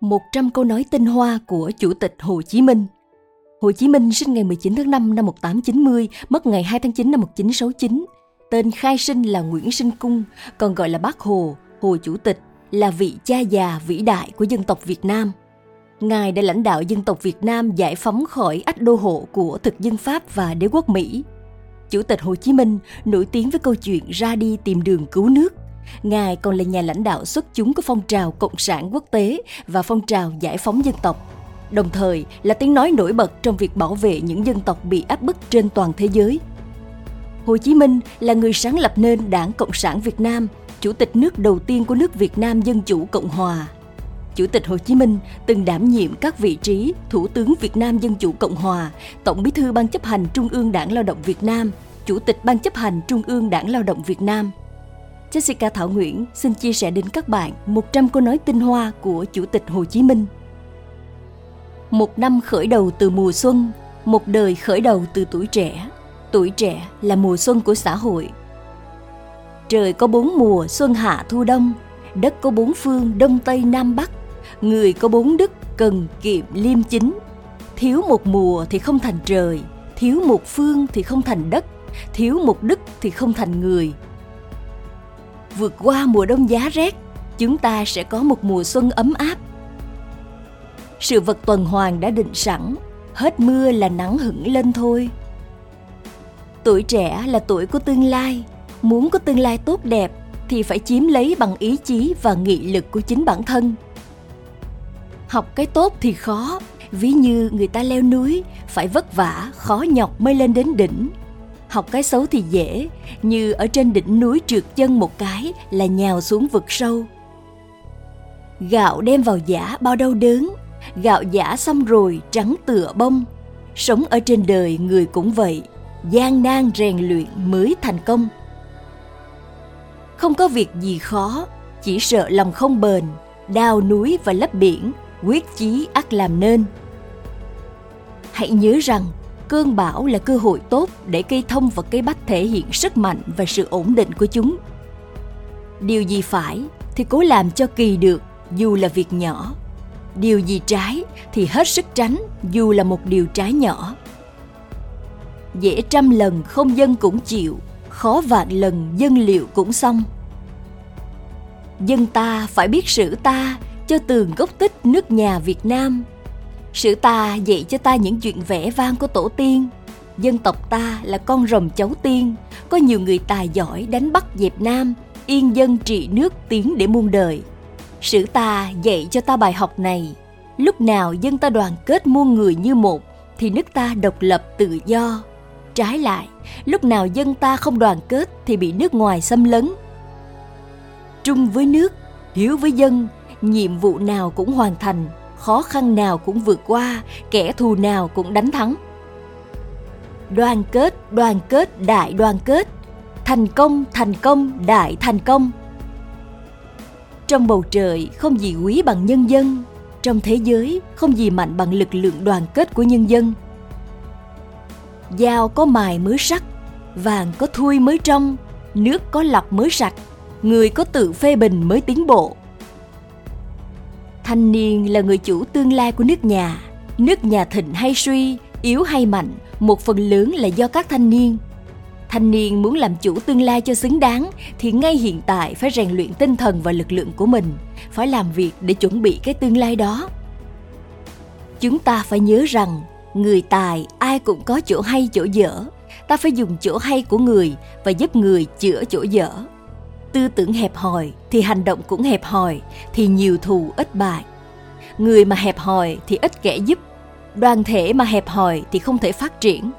100 câu nói tinh hoa của Chủ tịch Hồ Chí Minh. Hồ Chí Minh sinh ngày 19 tháng 5 năm 1890, mất ngày 2 tháng 9 năm 1969. Tên khai sinh là Nguyễn Sinh Cung, còn gọi là Bác Hồ, Hồ Chủ tịch, là vị cha già vĩ đại của dân tộc Việt Nam. Ngài đã lãnh đạo dân tộc Việt Nam giải phóng khỏi ách đô hộ của thực dân Pháp và đế quốc Mỹ. Chủ tịch Hồ Chí Minh nổi tiếng với câu chuyện ra đi tìm đường cứu nước – Ngài còn là nhà lãnh đạo xuất chúng của phong trào Cộng sản quốc tế và phong trào giải phóng dân tộc, đồng thời là tiếng nói nổi bật trong việc bảo vệ những dân tộc bị áp bức trên toàn thế giới. Hồ Chí Minh là người sáng lập nên Đảng Cộng sản Việt Nam, chủ tịch nước đầu tiên của nước Việt Nam Dân Chủ Cộng Hòa. Chủ tịch Hồ Chí Minh từng đảm nhiệm các vị trí Thủ tướng Việt Nam Dân Chủ Cộng Hòa, Tổng bí thư Ban chấp hành Trung ương Đảng Lao động Việt Nam, Chủ tịch Ban chấp hành Trung ương Đảng Lao động Việt Nam – Jessica Thảo Nguyễn xin chia sẻ đến các bạn 100 câu nói tinh hoa của Chủ tịch Hồ Chí Minh. Một năm khởi đầu từ mùa xuân, một đời khởi đầu từ tuổi trẻ. Tuổi trẻ là mùa xuân của xã hội. Trời có bốn mùa xuân hạ thu đông, đất có bốn phương đông tây nam bắc, người có bốn đức cần kiệm liêm chính. Thiếu một mùa thì không thành trời, thiếu một phương thì không thành đất, thiếu một đức thì không thành người, vượt qua mùa đông giá rét, chúng ta sẽ có một mùa xuân ấm áp. Sự vật tuần hoàn đã định sẵn, hết mưa là nắng hửng lên thôi. Tuổi trẻ là tuổi của tương lai, muốn có tương lai tốt đẹp thì phải chiếm lấy bằng ý chí và nghị lực của chính bản thân. Học cái tốt thì khó, ví như người ta leo núi, phải vất vả, khó nhọc mới lên đến đỉnh học cái xấu thì dễ, như ở trên đỉnh núi trượt chân một cái là nhào xuống vực sâu. Gạo đem vào giả bao đau đớn, gạo giả xong rồi trắng tựa bông. Sống ở trên đời người cũng vậy, gian nan rèn luyện mới thành công. Không có việc gì khó, chỉ sợ lòng không bền đào núi và lấp biển, quyết chí ắt làm nên. Hãy nhớ rằng cơn bão là cơ hội tốt để cây thông và cây bách thể hiện sức mạnh và sự ổn định của chúng. Điều gì phải thì cố làm cho kỳ được, dù là việc nhỏ. Điều gì trái thì hết sức tránh, dù là một điều trái nhỏ. Dễ trăm lần không dân cũng chịu, khó vạn lần dân liệu cũng xong. Dân ta phải biết sử ta cho tường gốc tích nước nhà việt nam. Sử ta dạy cho ta những chuyện vẽ vang của tổ tiên. Dân tộc ta là con rồng cháu tiên, có nhiều người tài giỏi đánh bắt dẹp nam, yên dân trị nước tiến để muôn đời. Sử ta dạy cho ta bài học này, lúc nào dân ta đoàn kết muôn người như một, thì nước ta độc lập tự do. Trái lại, lúc nào dân ta không đoàn kết thì bị nước ngoài xâm lấn. Trung với nước, hiếu với dân, nhiệm vụ nào cũng hoàn thành khó khăn nào cũng vượt qua, kẻ thù nào cũng đánh thắng. Đoàn kết đoàn kết, đại đoàn kết. Thành công thành công, đại thành công. Trong bầu trời không gì quý bằng nhân dân, trong thế giới không gì mạnh bằng lực lượng đoàn kết của nhân dân. Dao có mài mới sắc, vàng có thui mới trong, nước có lọc mới sạch, người có tự phê bình mới tiến bộ thanh niên là người chủ tương lai của nước nhà. Nước nhà thịnh hay suy, yếu hay mạnh, một phần lớn là do các thanh niên. Thanh niên muốn làm chủ tương lai cho xứng đáng thì ngay hiện tại phải rèn luyện tinh thần và lực lượng của mình, phải làm việc để chuẩn bị cái tương lai đó. Chúng ta phải nhớ rằng, người tài ai cũng có chỗ hay chỗ dở. Ta phải dùng chỗ hay của người và giúp người chữa chỗ dở tư tưởng hẹp hòi thì hành động cũng hẹp hòi, thì nhiều thù ít bại. Người mà hẹp hòi thì ít kẻ giúp, đoàn thể mà hẹp hòi thì không thể phát triển.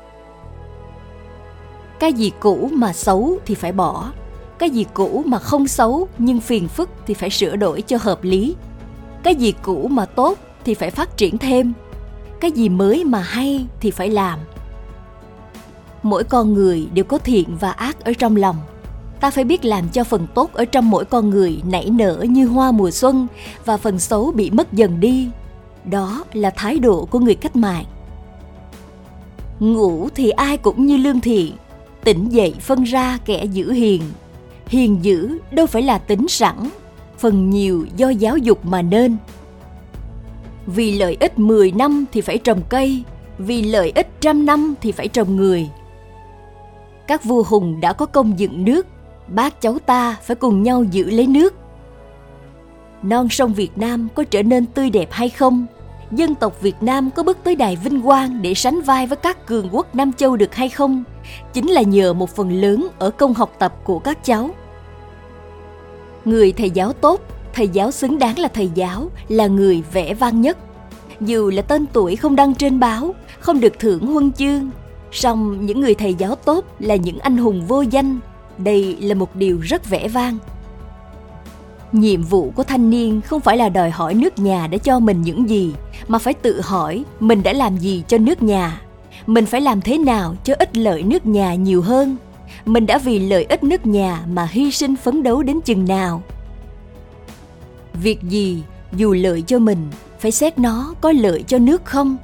Cái gì cũ mà xấu thì phải bỏ, cái gì cũ mà không xấu nhưng phiền phức thì phải sửa đổi cho hợp lý. Cái gì cũ mà tốt thì phải phát triển thêm, cái gì mới mà hay thì phải làm. Mỗi con người đều có thiện và ác ở trong lòng ta phải biết làm cho phần tốt ở trong mỗi con người nảy nở như hoa mùa xuân và phần xấu bị mất dần đi. Đó là thái độ của người cách mạng. Ngủ thì ai cũng như lương thiện tỉnh dậy phân ra kẻ giữ hiền. Hiền dữ đâu phải là tính sẵn phần nhiều do giáo dục mà nên. Vì lợi ích 10 năm thì phải trồng cây, vì lợi ích trăm năm thì phải trồng người. Các vua hùng đã có công dựng nước, bác cháu ta phải cùng nhau giữ lấy nước. Non sông Việt Nam có trở nên tươi đẹp hay không? Dân tộc Việt Nam có bước tới đài vinh quang để sánh vai với các cường quốc Nam Châu được hay không? Chính là nhờ một phần lớn ở công học tập của các cháu. Người thầy giáo tốt thầy giáo xứng đáng là thầy giáo, là người vẽ vang nhất. Dù là tên tuổi không đăng trên báo, không được thưởng huân chương, song những người thầy giáo tốt là những anh hùng vô danh. Đây là một điều rất vẻ vang. Nhiệm vụ của thanh niên không phải là đòi hỏi nước nhà đã cho mình những gì, mà phải tự hỏi mình đã làm gì cho nước nhà. Mình phải làm thế nào cho ích lợi nước nhà nhiều hơn. Mình đã vì lợi ích nước nhà mà hy sinh phấn đấu đến chừng nào việc gì dù lợi cho mình phải xét nó có lợi cho nước không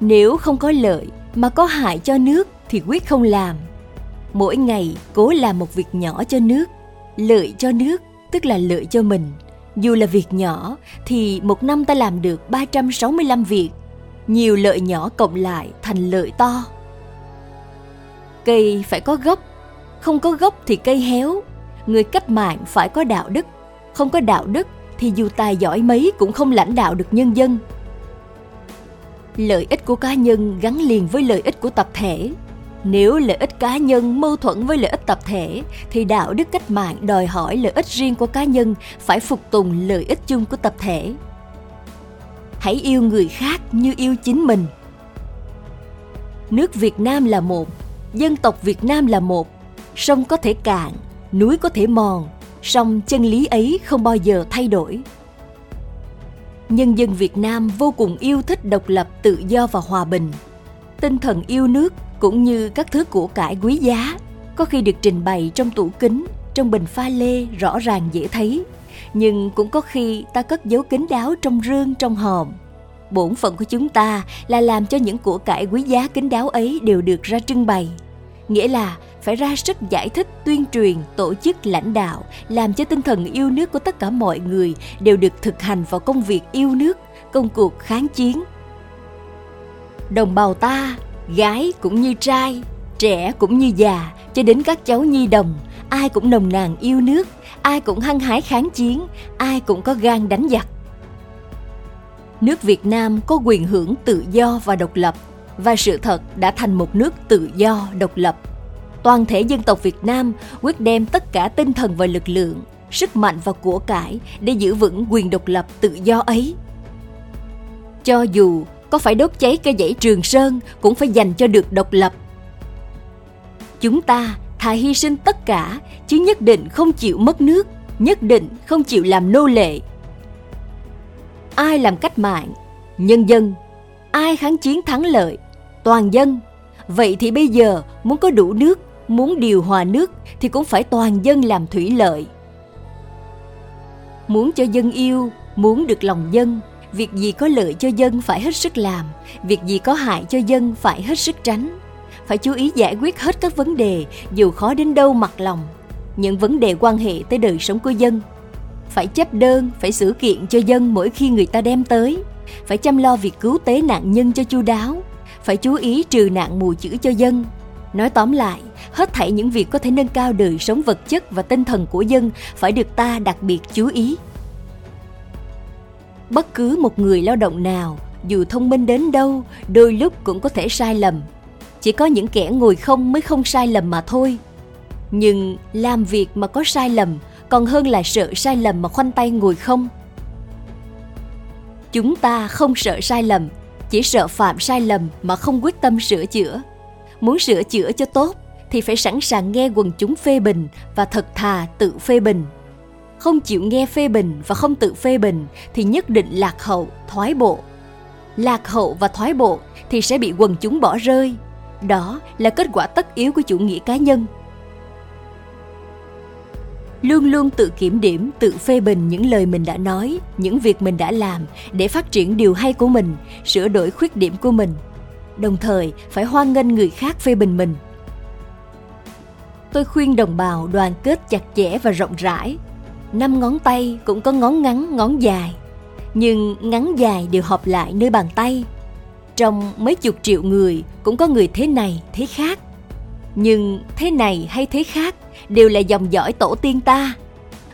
nếu không có lợi mà có hại cho nước thì quyết không làm mỗi ngày, cố làm một việc nhỏ cho nước. Lợi cho nước, tức là lợi cho mình. Dù là việc nhỏ, thì một năm ta làm được 365 việc. Nhiều lợi nhỏ cộng lại thành lợi to. Cây phải có gốc, không có gốc thì cây héo. Người cách mạng phải có đạo đức, không có đạo đức thì dù tài giỏi mấy cũng không lãnh đạo được nhân dân. Lợi ích của cá nhân gắn liền với lợi ích của tập thể nếu lợi ích cá nhân mâu thuẫn với lợi ích tập thể, thì đạo đức cách mạng đòi hỏi lợi ích riêng của cá nhân phải phục tùng lợi ích chung của tập thể. Hãy yêu người khác như yêu chính mình. Nước việt nam là một, dân tộc việt nam là một. Sông có thể cạn, núi có thể mòn, song chân lý ấy không bao giờ thay đổi. Nhân dân việt nam vô cùng yêu thích độc lập, tự do và hòa bình. Tinh thần yêu nước cũng như các thứ của cải quý giá, có khi được trình bày trong tủ kính, trong bình pha lê rõ ràng dễ thấy. Nhưng cũng có khi ta cất giấu kín đáo trong rương, trong hòm. Bổn phận của chúng ta là làm cho những của cải quý giá kín đáo ấy đều được ra trưng bày. Nghĩa là phải ra sức giải thích, tuyên truyền, tổ chức, lãnh đạo, làm cho tinh thần yêu nước của tất cả mọi người đều được thực hành vào công việc yêu nước, công cuộc kháng chiến. Đồng bào ta gái cũng như trai trẻ cũng như già cho đến các cháu nhi đồng ai cũng nồng nàn yêu nước ai cũng hăng hái kháng chiến ai cũng có gan đánh giặc nước việt nam có quyền hưởng tự do và độc lập và sự thật đã thành một nước tự do độc lập toàn thể dân tộc Việt Nam quyết đem tất cả tinh thần và lực lượng, sức mạnh và của cải để giữ vững quyền độc lập tự do ấy. Cho dù có phải đốt cháy cây dãy Trường Sơn cũng phải dành cho được độc lập. Chúng ta thà hy sinh tất cả chứ nhất định không chịu mất nước, nhất định không chịu làm nô lệ. Ai làm cách mạng? Nhân dân. Ai kháng chiến thắng lợi? Toàn dân. Vậy thì bây giờ muốn có đủ nước muốn điều hòa nước thì cũng phải toàn dân làm thủy lợi muốn cho dân yêu muốn được lòng dân việc gì có lợi cho dân phải hết sức làm, việc gì có hại cho dân phải hết sức tránh. Phải chú ý giải quyết hết các vấn đề, dù khó đến đâu mặt lòng. Những vấn đề quan hệ tới đời sống của dân. Phải chấp đơn, phải xử kiện cho dân mỗi khi người ta đem tới. Phải chăm lo việc cứu tế nạn nhân cho chu đáo. Phải chú ý trừ nạn mù chữ cho dân. Nói tóm lại, hết thảy những việc có thể nâng cao đời sống vật chất và tinh thần của dân phải được ta đặc biệt chú ý bất cứ một người lao động nào, dù thông minh đến đâu, đôi lúc cũng có thể sai lầm. Chỉ có những kẻ ngồi không mới không sai lầm mà thôi. Nhưng làm việc mà có sai lầm, còn hơn là sợ sai lầm mà khoanh tay ngồi không. Chúng ta không sợ sai lầm, chỉ sợ phạm sai lầm mà không quyết tâm sửa chữa. Muốn sửa chữa cho tốt, thì phải sẵn sàng nghe quần chúng phê bình và thật thà tự phê bình không chịu nghe phê bình và không tự phê bình thì nhất định lạc hậu, thoái bộ. Lạc hậu và thoái bộ thì sẽ bị quần chúng bỏ rơi. Đó là kết quả tất yếu của chủ nghĩa cá nhân. Luôn luôn tự kiểm điểm, tự phê bình những lời mình đã nói, những việc mình đã làm để phát triển điều hay của mình, sửa đổi khuyết điểm của mình. Đồng thời, phải hoan nghênh người khác phê bình mình. Tôi khuyên đồng bào đoàn kết chặt chẽ và rộng rãi năm ngón tay cũng có ngón ngắn ngón dài nhưng ngắn dài đều hợp lại nơi bàn tay. Trong mấy chục triệu người cũng có người thế này, thế khác. Nhưng thế này hay thế khác đều là dòng dõi tổ tiên ta.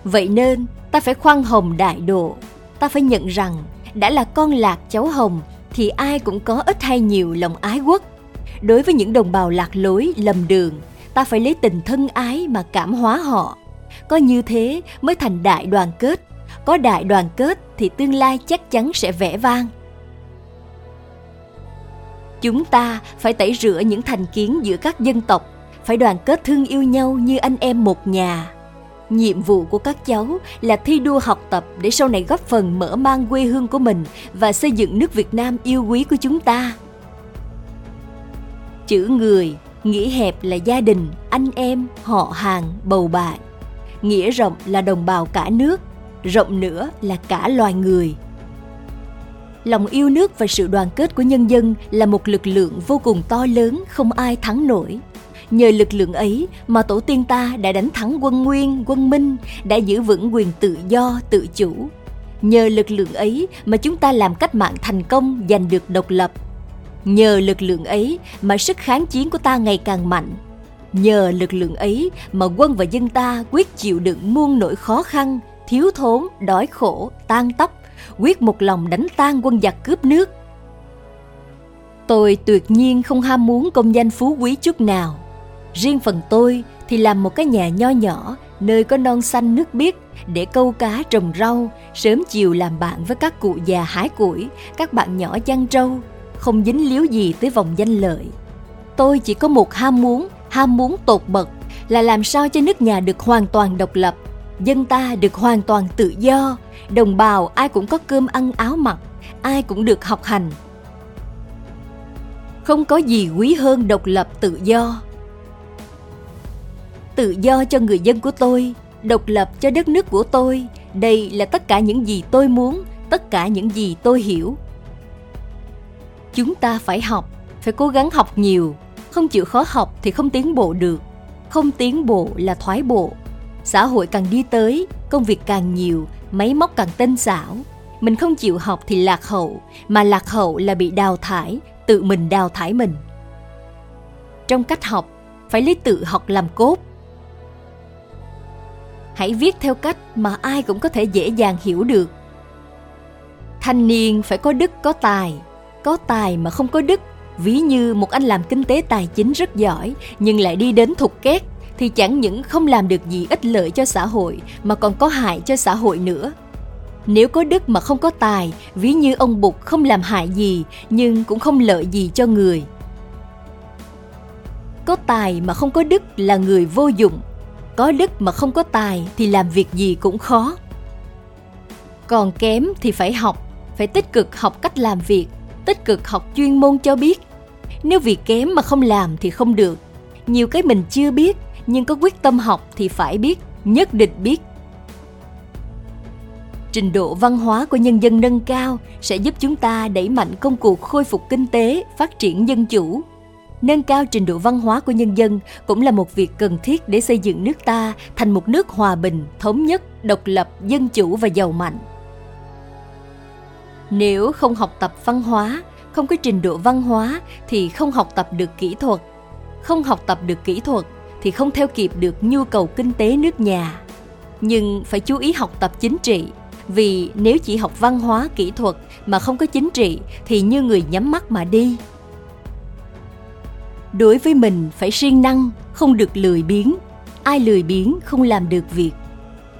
Vậy nên ta phải khoan hồng đại độ. Ta phải nhận rằng đã là con lạc cháu hồng thì ai cũng có ít hay nhiều lòng ái quốc. Đối với những đồng bào lạc lối, lầm đường, ta phải lấy tình thân ái mà cảm hóa họ. Có như thế mới thành đại đoàn kết. Có đại đoàn kết thì tương lai chắc chắn sẽ vẻ vang. Chúng ta phải tẩy rửa những thành kiến giữa các dân tộc, phải đoàn kết thương yêu nhau như anh em một nhà. Nhiệm vụ của các cháu là thi đua học tập để sau này góp phần mở mang quê hương của mình và xây dựng nước Việt Nam yêu quý của chúng ta. Chữ người, nghĩa hẹp là gia đình, anh em, họ hàng, bầu bạn. Nghĩa rộng là đồng bào cả nước, rộng nữa là cả loài người. Lòng yêu nước và sự đoàn kết của nhân dân là một lực lượng vô cùng to lớn không ai thắng nổi. Nhờ lực lượng ấy mà tổ tiên ta đã đánh thắng quân nguyên quân minh đã giữ vững quyền tự do tự chủ. Nhờ lực lượng ấy mà chúng ta làm cách mạng thành công giành được độc lập. Nhờ lực lượng ấy mà sức kháng chiến của ta ngày càng mạnh nhờ lực lượng ấy mà quân và dân ta quyết chịu đựng muôn nỗi khó khăn thiếu thốn đói khổ tan tóc quyết một lòng đánh tan quân giặc cướp nước. Tôi tuyệt nhiên không ham muốn công danh phú quý chút nào. Riêng phần tôi thì làm một cái nhà nho nhỏ nơi có non xanh nước biếc để câu cá trồng rau, sớm chiều làm bạn với các cụ già hái củi, các bạn nhỏ chăn trâu, không dính líu gì tới vòng danh lợi. Tôi chỉ có một ham muốn, ham muốn tột bậc là làm sao cho nước nhà được hoàn toàn độc lập, dân ta được hoàn toàn tự do, đồng bào ai cũng có cơm ăn áo mặc, ai cũng được học hành. Không có gì quý hơn độc lập tự do. Tự do cho người dân của tôi, độc lập cho đất nước của tôi, đây là tất cả những gì tôi muốn, tất cả những gì tôi hiểu. Chúng ta phải học, phải cố gắng học nhiều, không chịu khó học thì không tiến bộ được, không tiến bộ là thoái bộ. Xã hội càng đi tới, công việc càng nhiều máy móc càng tinh xảo. Mình không chịu học thì lạc hậu, mà lạc hậu là bị đào thải, tự mình đào thải mình. Trong cách học, phải lấy tự học làm cốt. Hãy viết theo cách mà ai cũng có thể dễ dàng hiểu được. Thanh niên phải có đức có tài, có tài mà không có đức. Ví như một anh làm kinh tế tài chính rất giỏi nhưng lại đi đến thục két thì chẳng những không làm được gì ích lợi cho xã hội mà còn có hại cho xã hội nữa. Nếu có đức mà không có tài, ví như ông Bụt không làm hại gì nhưng cũng không lợi gì cho người. Có tài mà không có đức là người vô dụng. Có đức mà không có tài thì làm việc gì cũng khó. Còn kém thì phải học, phải tích cực học cách làm việc, tích cực học chuyên môn cho biết. Nếu việc kém mà không làm thì không được. Nhiều cái mình chưa biết nhưng có quyết tâm học thì phải biết, nhất định biết. Trình độ văn hóa của nhân dân nâng cao sẽ giúp chúng ta đẩy mạnh công cuộc khôi phục kinh tế, phát triển dân chủ. Nâng cao trình độ văn hóa của nhân dân cũng là một việc cần thiết để xây dựng nước ta thành một nước hòa bình, thống nhất, độc lập, dân chủ và giàu mạnh. Nếu không học tập văn hóa, không có trình độ văn hóa thì không học tập được kỹ thuật. Không học tập được kỹ thuật thì không theo kịp được nhu cầu kinh tế nước nhà. Nhưng phải chú ý học tập chính trị, vì nếu chỉ học văn hóa kỹ thuật mà không có chính trị thì như người nhắm mắt mà đi. Đối với mình phải siêng năng, không được lười biếng. Ai lười biếng không làm được việc.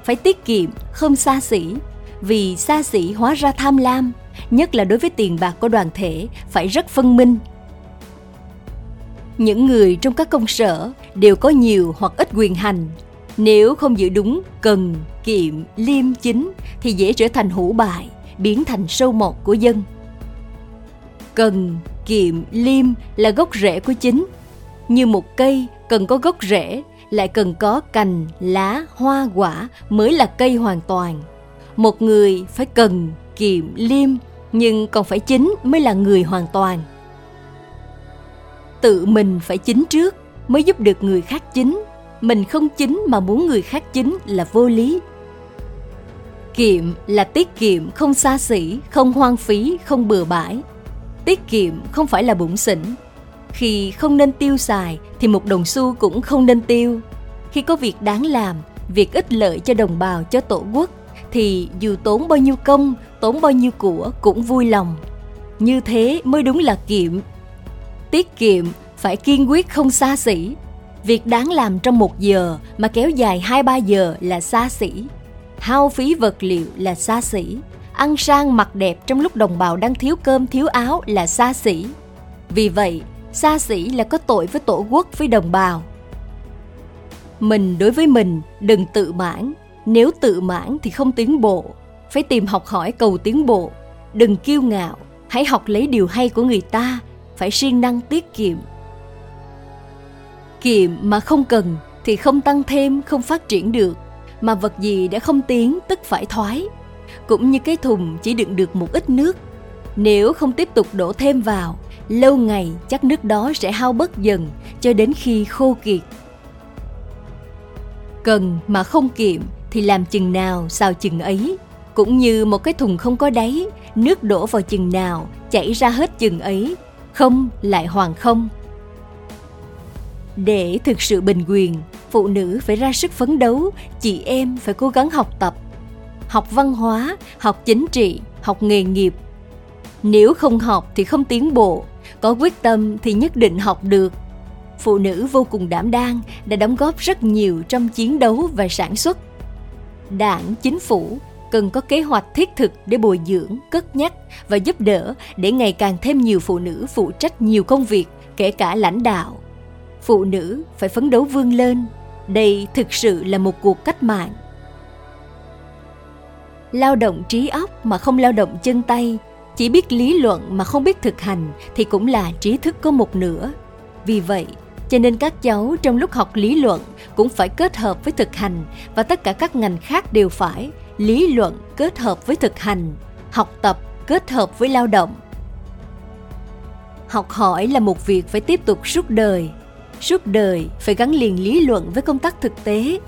Phải tiết kiệm, không xa xỉ, vì xa xỉ hóa ra tham lam, nhất là đối với tiền bạc của đoàn thể phải rất phân minh, những người trong các công sở đều có nhiều hoặc ít quyền hành. Nếu không giữ đúng cần kiệm liêm chính thì dễ trở thành hủ bại biến thành sâu mọt của dân. Cần kiệm liêm là gốc rễ của chính. Như một cây cần có gốc rễ lại cần có cành lá hoa quả mới là cây hoàn toàn. Một người phải cần kiệm liêm nhưng còn phải chính mới là người hoàn toàn. Tự mình phải chính trước mới giúp được người khác chính. Mình không chính mà muốn người khác chính là vô lý. Kiệm là tiết kiệm không xa xỉ, không hoang phí, không bừa bãi. Tiết kiệm không phải là bụng xỉn. Khi không nên tiêu xài thì một đồng xu cũng không nên tiêu. Khi có việc đáng làm, việc ích lợi cho đồng bào, cho tổ quốc, thì dù tốn bao nhiêu công tốn bao nhiêu của cũng vui lòng. Như thế mới đúng là kiệm. Tiết kiệm phải kiên quyết không xa xỉ. Việc đáng làm trong một giờ mà kéo dài hai ba giờ là xa xỉ. Hao phí vật liệu là xa xỉ. Ăn sang mặc đẹp trong lúc đồng bào đang thiếu cơm, thiếu áo là xa xỉ. Vì vậy, xa xỉ là có tội với tổ quốc, với đồng bào. Mình đối với mình, đừng tự mãn. Nếu tự mãn thì không tiến bộ phải tìm học hỏi cầu tiến bộ. Đừng kiêu ngạo, hãy học lấy điều hay của người ta, phải siêng năng tiết kiệm. Kiệm mà không cần thì không tăng thêm, không phát triển được. Mà vật gì đã không tiến tức phải thoái. Cũng như cái thùng chỉ đựng được một ít nước. Nếu không tiếp tục đổ thêm vào, lâu ngày chắc nước đó sẽ hao bớt dần cho đến khi khô kiệt. Cần mà không kiệm thì làm chừng nào sao chừng ấy cũng như một cái thùng không có đáy, nước đổ vào chừng nào, chảy ra hết chừng ấy. Không, lại hoàn không. Để thực sự bình quyền, phụ nữ phải ra sức phấn đấu, chị em phải cố gắng học tập. Học văn hóa, học chính trị, học nghề nghiệp. Nếu không học thì không tiến bộ, có quyết tâm thì nhất định học được. Phụ nữ vô cùng đảm đang, đã đóng góp rất nhiều trong chiến đấu và sản xuất. Đảng, chính phủ cần có kế hoạch thiết thực để bồi dưỡng, cất nhắc và giúp đỡ để ngày càng thêm nhiều phụ nữ phụ trách nhiều công việc, kể cả lãnh đạo. Phụ nữ phải phấn đấu vươn lên. Đây thực sự là một cuộc cách mạng. Lao động trí óc mà không lao động chân tay, chỉ biết lý luận mà không biết thực hành thì cũng là trí thức có một nửa. Vì vậy, cho nên các cháu trong lúc học lý luận cũng phải kết hợp với thực hành và tất cả các ngành khác đều phải lý luận kết hợp với thực hành, học tập kết hợp với lao động. Học hỏi là một việc phải tiếp tục suốt đời. Suốt đời phải gắn liền lý luận với công tác thực tế.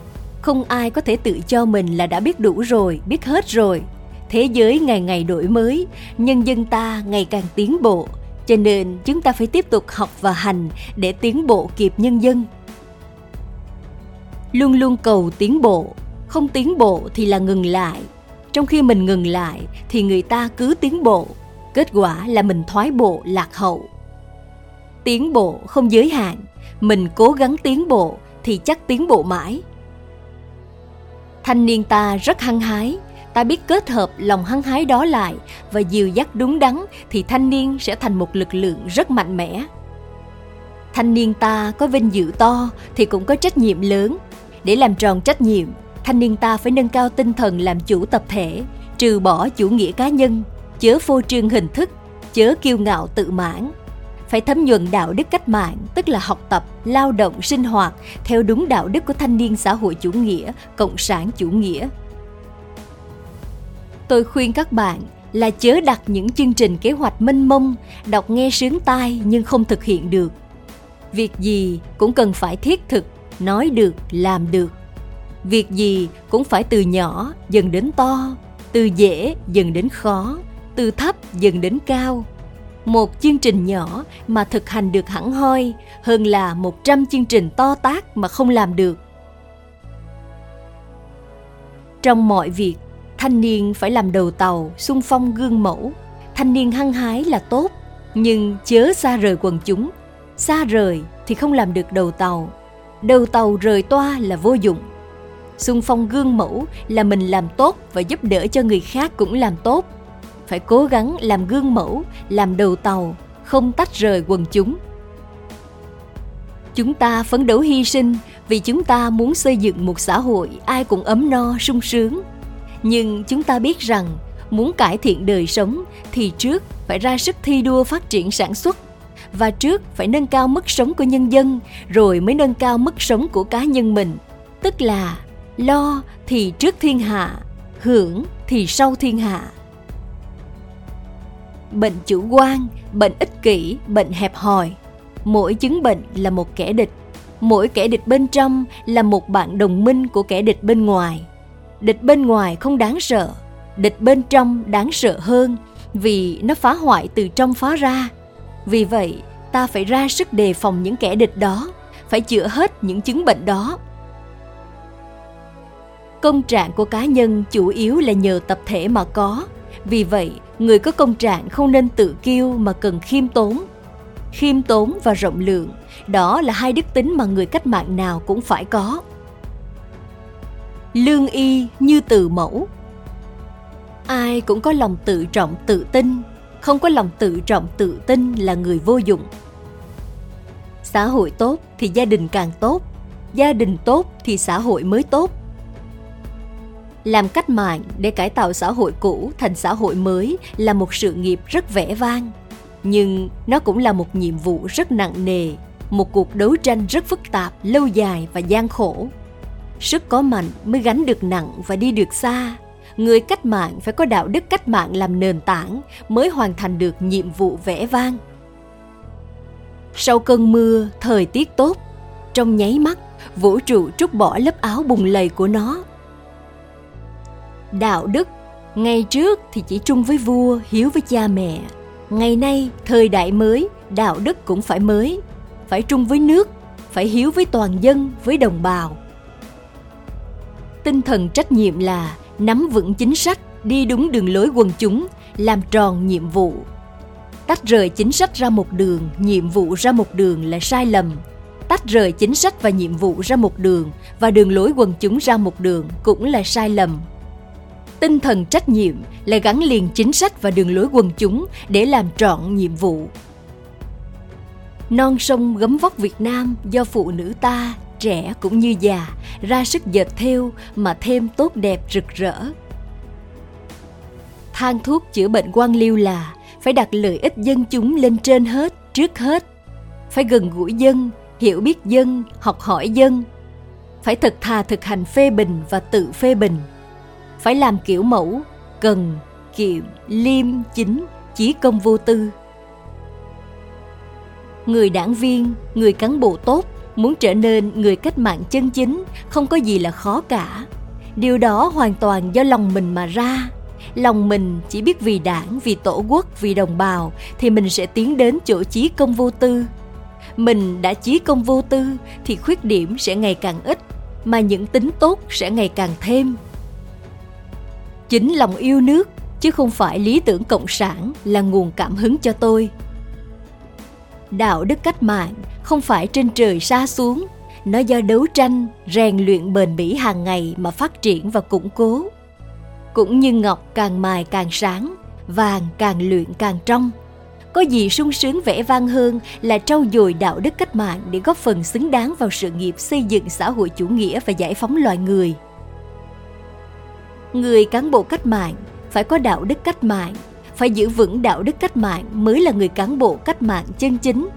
Không ai có thể tự cho mình là đã biết đủ rồi, biết hết rồi. Thế giới ngày ngày đổi mới, nhân dân ta ngày càng tiến bộ, cho nên chúng ta phải tiếp tục học và hành để tiến bộ kịp nhân dân. Luôn luôn cầu tiến bộ không tiến bộ thì là ngừng lại. Trong khi mình ngừng lại thì người ta cứ tiến bộ. Kết quả là mình thoái bộ lạc hậu. Tiến bộ không giới hạn. Mình cố gắng tiến bộ thì chắc tiến bộ mãi. Thanh niên ta rất hăng hái. Ta biết kết hợp lòng hăng hái đó lại và dìu dắt đúng đắn thì thanh niên sẽ thành một lực lượng rất mạnh mẽ. Thanh niên ta có vinh dự to thì cũng có trách nhiệm lớn. Để làm tròn trách nhiệm thanh niên ta phải nâng cao tinh thần làm chủ tập thể, trừ bỏ chủ nghĩa cá nhân, chớ phô trương hình thức, chớ kiêu ngạo tự mãn. Phải thấm nhuần đạo đức cách mạng, tức là học tập, lao động, sinh hoạt, theo đúng đạo đức của thanh niên xã hội chủ nghĩa, cộng sản chủ nghĩa. Tôi khuyên các bạn là chớ đặt những chương trình kế hoạch mênh mông, đọc nghe sướng tai nhưng không thực hiện được. Việc gì cũng cần phải thiết thực, nói được, làm được việc gì cũng phải từ nhỏ dần đến to, từ dễ dần đến khó, từ thấp dần đến cao. Một chương trình nhỏ mà thực hành được hẳn hoi hơn là một trăm chương trình to tác mà không làm được. Trong mọi việc, thanh niên phải làm đầu tàu xung phong gương mẫu. Thanh niên hăng hái là tốt, nhưng chớ xa rời quần chúng. Xa rời thì không làm được đầu tàu. Đầu tàu rời toa là vô dụng xung phong gương mẫu là mình làm tốt và giúp đỡ cho người khác cũng làm tốt. Phải cố gắng làm gương mẫu, làm đầu tàu, không tách rời quần chúng. Chúng ta phấn đấu hy sinh vì chúng ta muốn xây dựng một xã hội ai cũng ấm no, sung sướng. Nhưng chúng ta biết rằng muốn cải thiện đời sống thì trước phải ra sức thi đua phát triển sản xuất và trước phải nâng cao mức sống của nhân dân, rồi mới nâng cao mức sống của cá nhân mình. Tức là lo thì trước thiên hạ, hưởng thì sau thiên hạ. Bệnh chủ quan, bệnh ích kỷ, bệnh hẹp hòi. Mỗi chứng bệnh là một kẻ địch. Mỗi kẻ địch bên trong là một bạn đồng minh của kẻ địch bên ngoài. Địch bên ngoài không đáng sợ, địch bên trong đáng sợ hơn, vì nó phá hoại từ trong phá ra. Vì vậy, ta phải ra sức đề phòng những kẻ địch đó, phải chữa hết những chứng bệnh đó công trạng của cá nhân chủ yếu là nhờ tập thể mà có. Vì vậy, người có công trạng không nên tự kiêu mà cần khiêm tốn. Khiêm tốn và rộng lượng, đó là hai đức tính mà người cách mạng nào cũng phải có. Lương y như từ mẫu. Ai cũng có lòng tự trọng tự tin, không có lòng tự trọng tự tin là người vô dụng. Xã hội tốt thì gia đình càng tốt, gia đình tốt thì xã hội mới tốt làm cách mạng để cải tạo xã hội cũ thành xã hội mới là một sự nghiệp rất vẻ vang. Nhưng nó cũng là một nhiệm vụ rất nặng nề, một cuộc đấu tranh rất phức tạp, lâu dài và gian khổ. Sức có mạnh mới gánh được nặng và đi được xa. Người cách mạng phải có đạo đức cách mạng làm nền tảng mới hoàn thành được nhiệm vụ vẻ vang. Sau cơn mưa, thời tiết tốt. Trong nháy mắt, vũ trụ trút bỏ lớp áo bùng lầy của nó đạo đức. Ngày trước thì chỉ trung với vua, hiếu với cha mẹ. Ngày nay, thời đại mới, đạo đức cũng phải mới. Phải trung với nước, phải hiếu với toàn dân, với đồng bào. Tinh thần trách nhiệm là nắm vững chính sách, đi đúng đường lối quần chúng, làm tròn nhiệm vụ. Tách rời chính sách ra một đường, nhiệm vụ ra một đường là sai lầm. Tách rời chính sách và nhiệm vụ ra một đường và đường lối quần chúng ra một đường cũng là sai lầm tinh thần trách nhiệm là gắn liền chính sách và đường lối quần chúng để làm trọn nhiệm vụ. Non sông gấm vóc việt nam do phụ nữ ta, trẻ cũng như già, ra sức dệt theo mà thêm tốt đẹp rực rỡ. Thang thuốc chữa bệnh quan liêu là phải đặt lợi ích dân chúng lên trên hết, trước hết. Phải gần gũi dân, hiểu biết dân, học hỏi dân. Phải thật thà thực hành phê bình và tự phê bình phải làm kiểu mẫu, cần, kiệm, liêm, chính, chí công vô tư. Người đảng viên, người cán bộ tốt, muốn trở nên người cách mạng chân chính không có gì là khó cả. Điều đó hoàn toàn do lòng mình mà ra. Lòng mình chỉ biết vì đảng, vì tổ quốc, vì đồng bào thì mình sẽ tiến đến chỗ chí công vô tư. Mình đã chí công vô tư thì khuyết điểm sẽ ngày càng ít, mà những tính tốt sẽ ngày càng thêm chính lòng yêu nước, chứ không phải lý tưởng cộng sản là nguồn cảm hứng cho tôi. Đạo đức cách mạng không phải trên trời xa xuống, nó do đấu tranh, rèn luyện bền bỉ hàng ngày mà phát triển và củng cố. Cũng như ngọc càng mài càng sáng, vàng càng luyện càng trong. Có gì sung sướng vẻ vang hơn là trau dồi đạo đức cách mạng để góp phần xứng đáng vào sự nghiệp xây dựng xã hội chủ nghĩa và giải phóng loài người người cán bộ cách mạng phải có đạo đức cách mạng, phải giữ vững đạo đức cách mạng mới là người cán bộ cách mạng chân chính.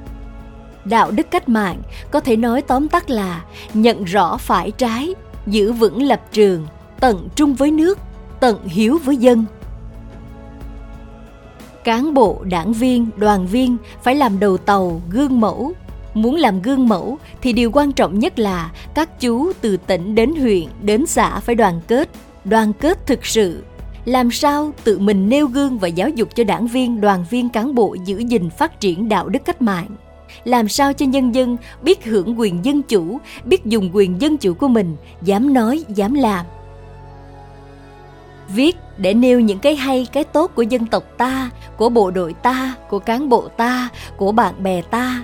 Đạo đức cách mạng có thể nói tóm tắt là nhận rõ phải trái, giữ vững lập trường, tận trung với nước, tận hiếu với dân. Cán bộ, đảng viên, đoàn viên phải làm đầu tàu, gương mẫu. Muốn làm gương mẫu thì điều quan trọng nhất là các chú từ tỉnh đến huyện đến xã phải đoàn kết đoàn kết thực sự. Làm sao tự mình nêu gương và giáo dục cho đảng viên, đoàn viên cán bộ giữ gìn phát triển đạo đức cách mạng? Làm sao cho nhân dân biết hưởng quyền dân chủ, biết dùng quyền dân chủ của mình, dám nói, dám làm? Viết để nêu những cái hay, cái tốt của dân tộc ta, của bộ đội ta, của cán bộ ta, của bạn bè ta.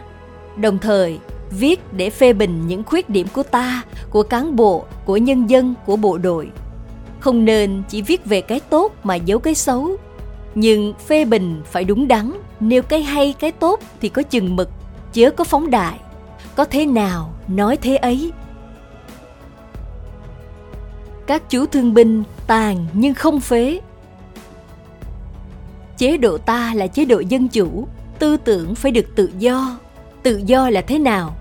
Đồng thời, viết để phê bình những khuyết điểm của ta, của cán bộ, của nhân dân, của bộ đội không nên chỉ viết về cái tốt mà giấu cái xấu. Nhưng phê bình phải đúng đắn. Nêu cái hay, cái tốt thì có chừng mực, chớ có phóng đại. Có thế nào nói thế ấy? Các chú thương binh tàn nhưng không phế. Chế độ ta là chế độ dân chủ. Tư tưởng phải được tự do. Tự do là thế nào?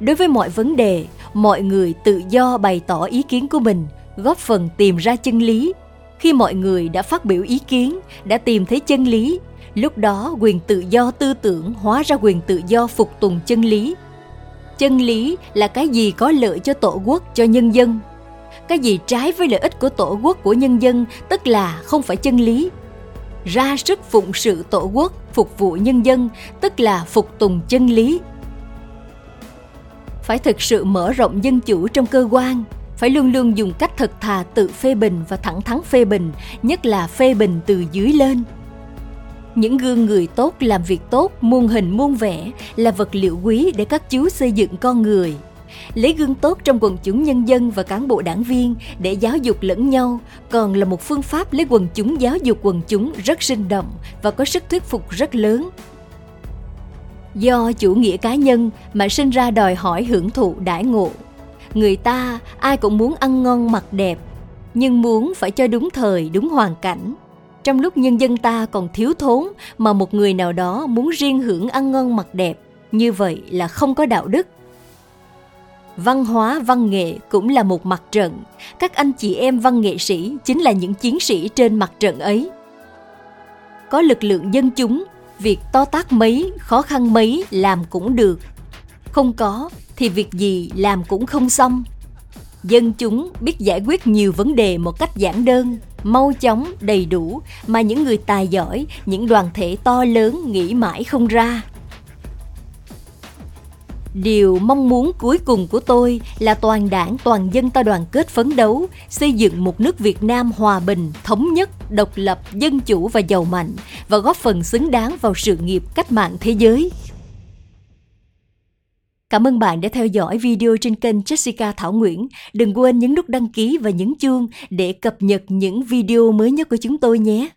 Đối với mọi vấn đề, mọi người tự do bày tỏ ý kiến của mình góp phần tìm ra chân lý. Khi mọi người đã phát biểu ý kiến, đã tìm thấy chân lý, lúc đó quyền tự do tư tưởng hóa ra quyền tự do phục tùng chân lý. Chân lý là cái gì có lợi cho tổ quốc, cho nhân dân? Cái gì trái với lợi ích của tổ quốc, của nhân dân, tức là không phải chân lý. Ra sức phụng sự tổ quốc, phục vụ nhân dân, tức là phục tùng chân lý. Phải thực sự mở rộng dân chủ trong cơ quan phải luôn luôn dùng cách thật thà tự phê bình và thẳng thắn phê bình, nhất là phê bình từ dưới lên. Những gương người tốt làm việc tốt, muôn hình muôn vẻ là vật liệu quý để các chú xây dựng con người. Lấy gương tốt trong quần chúng nhân dân và cán bộ đảng viên để giáo dục lẫn nhau còn là một phương pháp lấy quần chúng giáo dục quần chúng rất sinh động và có sức thuyết phục rất lớn. Do chủ nghĩa cá nhân mà sinh ra đòi hỏi hưởng thụ đãi ngộ người ta ai cũng muốn ăn ngon mặc đẹp, nhưng muốn phải cho đúng thời, đúng hoàn cảnh. Trong lúc nhân dân ta còn thiếu thốn mà một người nào đó muốn riêng hưởng ăn ngon mặc đẹp, như vậy là không có đạo đức. Văn hóa, văn nghệ cũng là một mặt trận. Các anh chị em văn nghệ sĩ chính là những chiến sĩ trên mặt trận ấy. Có lực lượng dân chúng, việc to tác mấy, khó khăn mấy làm cũng được. Không có thì việc gì làm cũng không xong. Dân chúng biết giải quyết nhiều vấn đề một cách giản đơn, mau chóng, đầy đủ, mà những người tài giỏi, những đoàn thể to lớn nghĩ mãi không ra. Điều mong muốn cuối cùng của tôi là toàn đảng, toàn dân ta đoàn kết phấn đấu, xây dựng một nước việt nam hòa bình, thống nhất, độc lập, dân chủ và giàu mạnh, và góp phần xứng đáng vào sự nghiệp cách mạng thế giới. Cảm ơn bạn đã theo dõi video trên kênh Jessica Thảo Nguyễn. Đừng quên nhấn nút đăng ký và nhấn chuông để cập nhật những video mới nhất của chúng tôi nhé.